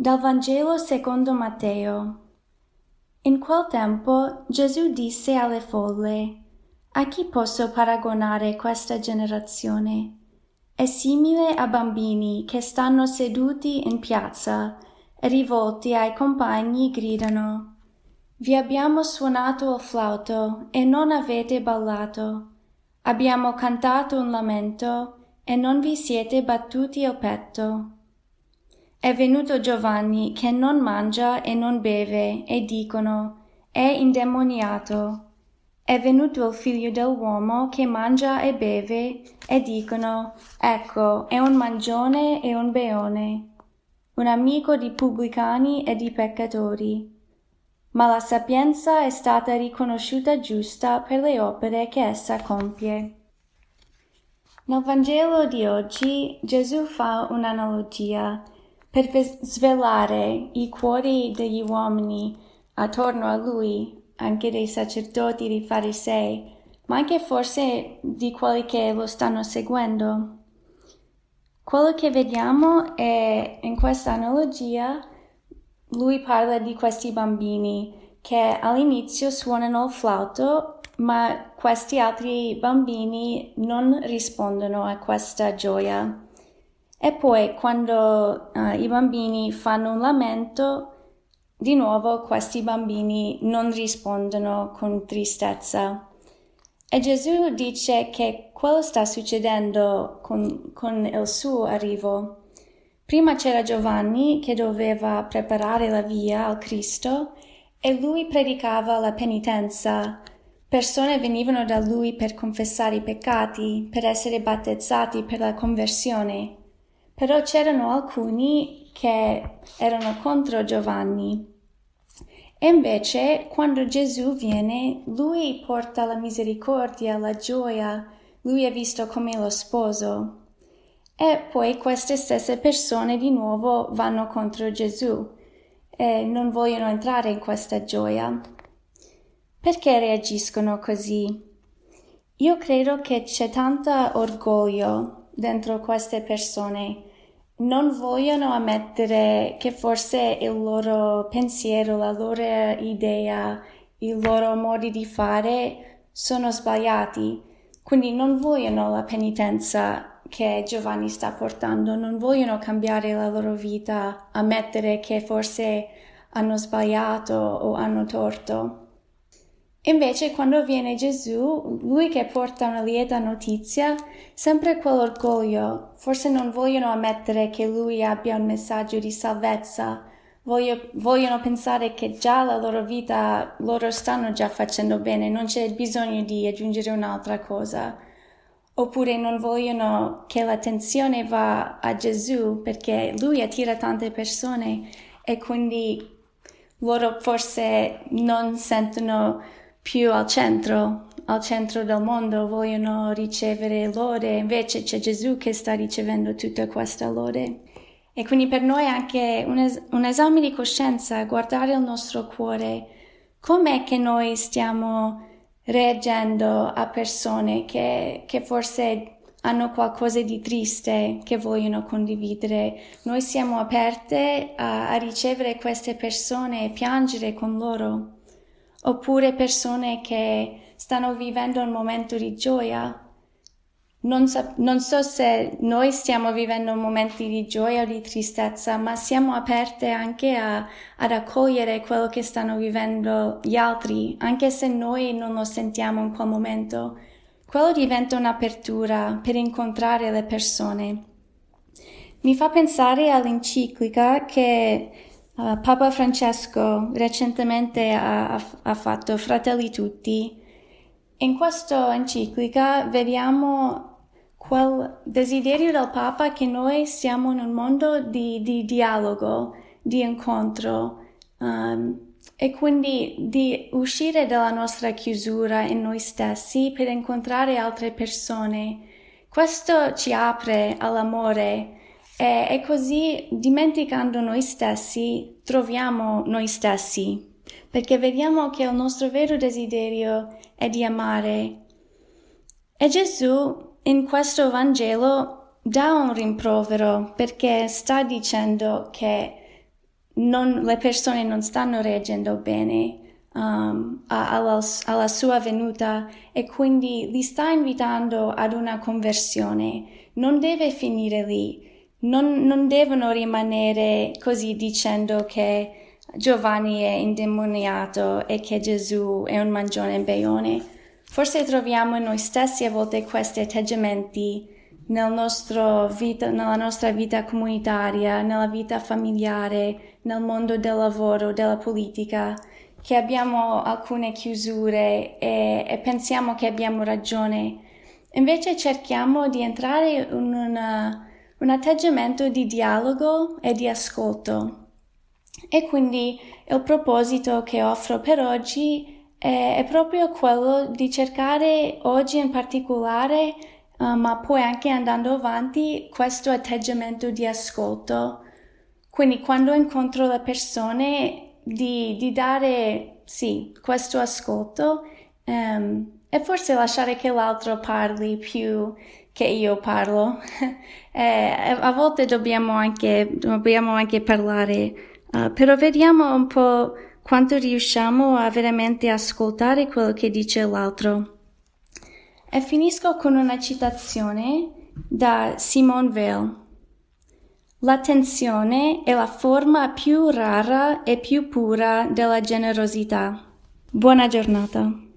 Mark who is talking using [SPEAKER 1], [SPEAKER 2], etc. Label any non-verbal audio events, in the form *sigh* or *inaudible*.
[SPEAKER 1] Dal Vangelo secondo Matteo. In quel tempo Gesù disse alle folle, A chi posso paragonare questa generazione? È simile a bambini che stanno seduti in piazza e rivolti ai compagni gridano, Vi abbiamo suonato il flauto e non avete ballato. Abbiamo cantato un lamento e non vi siete battuti il petto. È venuto Giovanni che non mangia e non beve, e dicono, è indemoniato. È venuto il figlio dell'uomo che mangia e beve, e dicono, ecco, è un mangione e un beone, un amico di pubblicani e di peccatori. Ma la sapienza è stata riconosciuta giusta per le opere che essa compie. Nel Vangelo di oggi Gesù fa un'analogia per svelare i cuori degli uomini attorno a lui, anche dei sacerdoti, dei farisei, ma anche forse di quelli che lo stanno seguendo. Quello che vediamo è in questa analogia, lui parla di questi bambini che all'inizio suonano il flauto, ma questi altri bambini non rispondono a questa gioia. E poi quando uh, i bambini fanno un lamento, di nuovo questi bambini non rispondono con tristezza. E Gesù dice che quello sta succedendo con, con il suo arrivo. Prima c'era Giovanni che doveva preparare la via al Cristo e lui predicava la penitenza. Persone venivano da lui per confessare i peccati, per essere battezzati per la conversione però c'erano alcuni che erano contro Giovanni. E invece, quando Gesù viene, lui porta la misericordia, la gioia, lui è visto come lo sposo. E poi queste stesse persone di nuovo vanno contro Gesù e non vogliono entrare in questa gioia. Perché reagiscono così? Io credo che c'è tanto orgoglio dentro queste persone non vogliono ammettere che forse il loro pensiero, la loro idea, i loro modi di fare sono sbagliati. Quindi non vogliono la penitenza che Giovanni sta portando, non vogliono cambiare la loro vita, ammettere che forse hanno sbagliato o hanno torto. Invece quando viene Gesù, lui che porta una lieta notizia, sempre quell'orgoglio, forse non vogliono ammettere che lui abbia un messaggio di salvezza, Voglio, vogliono pensare che già la loro vita loro stanno già facendo bene, non c'è bisogno di aggiungere un'altra cosa. Oppure non vogliono che l'attenzione va a Gesù perché lui attira tante persone e quindi loro forse non sentono più al centro, al centro del mondo, vogliono ricevere lode, invece c'è Gesù che sta ricevendo tutta questa lode. E quindi per noi è anche un, es- un esame di coscienza, guardare il nostro cuore, com'è che noi stiamo reagendo a persone che, che forse hanno qualcosa di triste che vogliono condividere. Noi siamo aperte a, a ricevere queste persone e piangere con loro oppure persone che stanno vivendo un momento di gioia. Non so, non so, se noi stiamo vivendo momenti di gioia o di tristezza, ma siamo aperte anche a, ad accogliere quello che stanno vivendo gli altri, anche se noi non lo sentiamo in quel momento. Quello diventa un'apertura per incontrare le persone. Mi fa pensare all'enciclica che Uh, Papa Francesco recentemente ha, ha, fatto Fratelli Tutti. In questa enciclica vediamo quel desiderio del Papa che noi siamo in un mondo di, di dialogo, di incontro um, e quindi di uscire dalla nostra chiusura in noi stessi per incontrare altre persone. Questo ci apre all'amore e, e così, dimenticando noi stessi, troviamo noi stessi, perché vediamo che il nostro vero desiderio è di amare. E Gesù in questo Vangelo dà un rimprovero perché sta dicendo che non, le persone non stanno reagendo bene um, alla, alla sua venuta e quindi li sta invitando ad una conversione. Non deve finire lì. Non, non devono rimanere così dicendo che Giovanni è indemoniato e che Gesù è un mangione beone. Forse troviamo in noi stessi a volte questi atteggiamenti nel vita, nella nostra vita comunitaria, nella vita familiare, nel mondo del lavoro, della politica, che abbiamo alcune chiusure e, e pensiamo che abbiamo ragione. Invece cerchiamo di entrare in una, un atteggiamento di dialogo e di ascolto. E quindi il proposito che offro per oggi è, è proprio quello di cercare oggi in particolare uh, ma poi anche andando avanti questo atteggiamento di ascolto. Quindi quando incontro le persone di, di dare sì, questo ascolto um, e forse lasciare che l'altro parli più che io parlo. *laughs* eh, a volte dobbiamo anche, dobbiamo anche parlare, uh, però vediamo un po' quanto riusciamo a veramente ascoltare quello che dice l'altro. E finisco con una citazione da Simone Weil. L'attenzione è la forma più rara e più pura della generosità. Buona giornata.